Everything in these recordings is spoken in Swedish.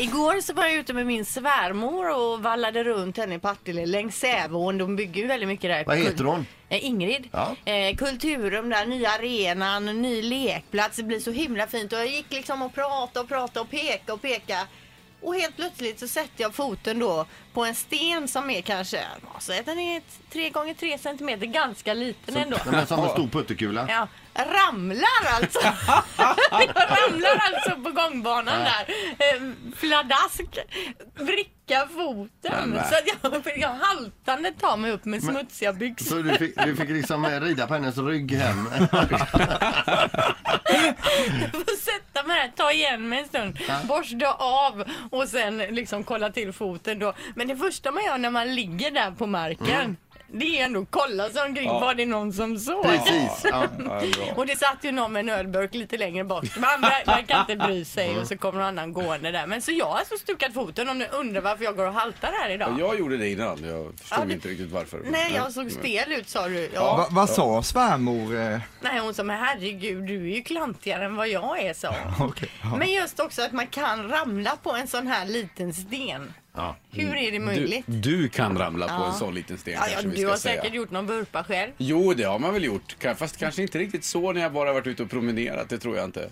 Igår så var jag ute med min svärmor och vallade runt henne i Partille längs Säveån. De bygger ju väldigt mycket där. Vad heter hon? Eh, Ingrid. Ja. Eh, kulturum där, nya arenan, ny lekplats. Det blir så himla fint. Och jag gick liksom och pratade och pratade och pekade och pekade. Och helt plötsligt så sätter jag foten då på en sten som är kanske, alltså den är 3 gånger 3 centimeter, ganska liten ändå. Men som en stor puttekula. Ja, ramlar alltså. jag ramlar alltså på gångbanan där. Eh, Fladask, vricka foten. Så att jag, jag haltande tar mig upp med smutsiga byxor. Så du fick, du fick liksom rida på hennes rygg hem. Mig här, ta igen mig en stund, borsta av och sen liksom kolla till foten då. Men det första man gör när man ligger där på marken, det är ändå att kolla sig omkring, var det någon som såg? Precis. Ja. Ja, bra. Och det satt ju någon med en ölburk lite längre bort. De andra verkar inte bry sig och så kommer någon annan gående där. Men så jag har alltså stukat foten om du undrar varför jag går och haltar här idag. Jag gjorde det innan, jag förstod Ja, det- inte riktigt varför. Nej, jag såg stel ut sa du. Ja. Va, vad sa svärmor? Eh, Nej, hon sa men herregud du är ju klantigare än vad jag är sa hon. okej, ja. Men just också att man kan ramla på en sån här liten sten. Ja. Hur är det Du, möjligt? du kan ramla på en sån liten sten Ja, ja, kanske vi du ska har säga. säkert gjort någon vurpa själv. Jo, det har man väl gjort. Fast kanske inte riktigt så när jag bara varit ute och promenerat, det tror jag inte.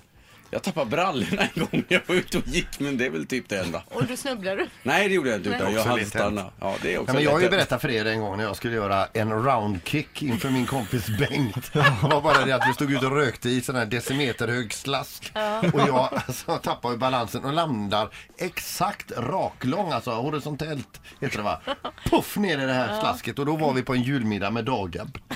Jag tappade brallorna en gång jag var ute och gick, men det är väl typ det enda. Och då snubblar du. Nej, det gjorde jag inte, utan Nej. jag hade stannat. Ja, det är också Ja, men jag har ju berättat för er en gång när jag skulle göra en roundkick inför min kompis Bengt. Det var bara det att vi stod ute och rökte i sån här decimeter hög slask. Och jag alltså, tappar ju balansen och landar exakt raklång, alltså horisontellt heter det va. Puff ner i det här slasket och då var vi på en julmiddag med Dagab.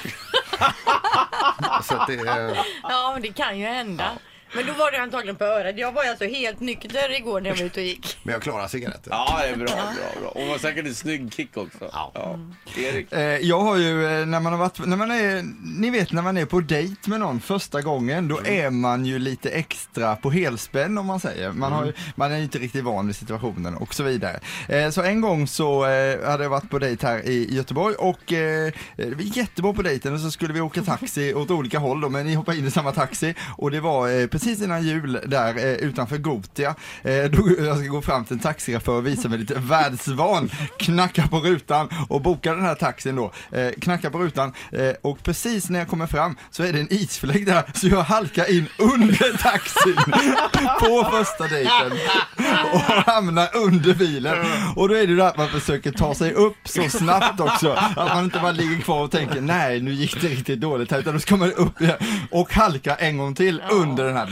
Så det, eh, Ja, men det kan ju hända. Men då var det antagligen på örat. Jag var ju alltså helt nykter igår när jag var ute och gick. men jag klarar cigaretter. Ja, det är bra, bra, bra. Och var säkert en snygg kick också. Ja. Erik. Eh, jag har ju, eh, när man har varit, när man är, ni vet när man är på dejt med någon första gången, då är man ju lite extra på helspänn om man säger. Man, har ju, man är ju inte riktigt van vid situationen och så vidare. Eh, så en gång så eh, hade jag varit på dejt här i Göteborg och eh, det gick jättebra på dejten och så skulle vi åka taxi åt olika håll då, men ni hoppade in i samma taxi och det var eh, precis innan jul där eh, utanför Gotia. Eh, då jag ska gå fram till en taxichaufför och visa mig lite världsvan, knacka på rutan och boka den här taxin då. Eh, knacka på rutan eh, och precis när jag kommer fram så är det en isfläck där så jag halkar in under taxin på första dejten och hamnar under bilen. Och då är det det att man försöker ta sig upp så snabbt också att man inte bara ligger kvar och tänker nej nu gick det riktigt dåligt här utan då ska man upp igen och halka en gång till under den här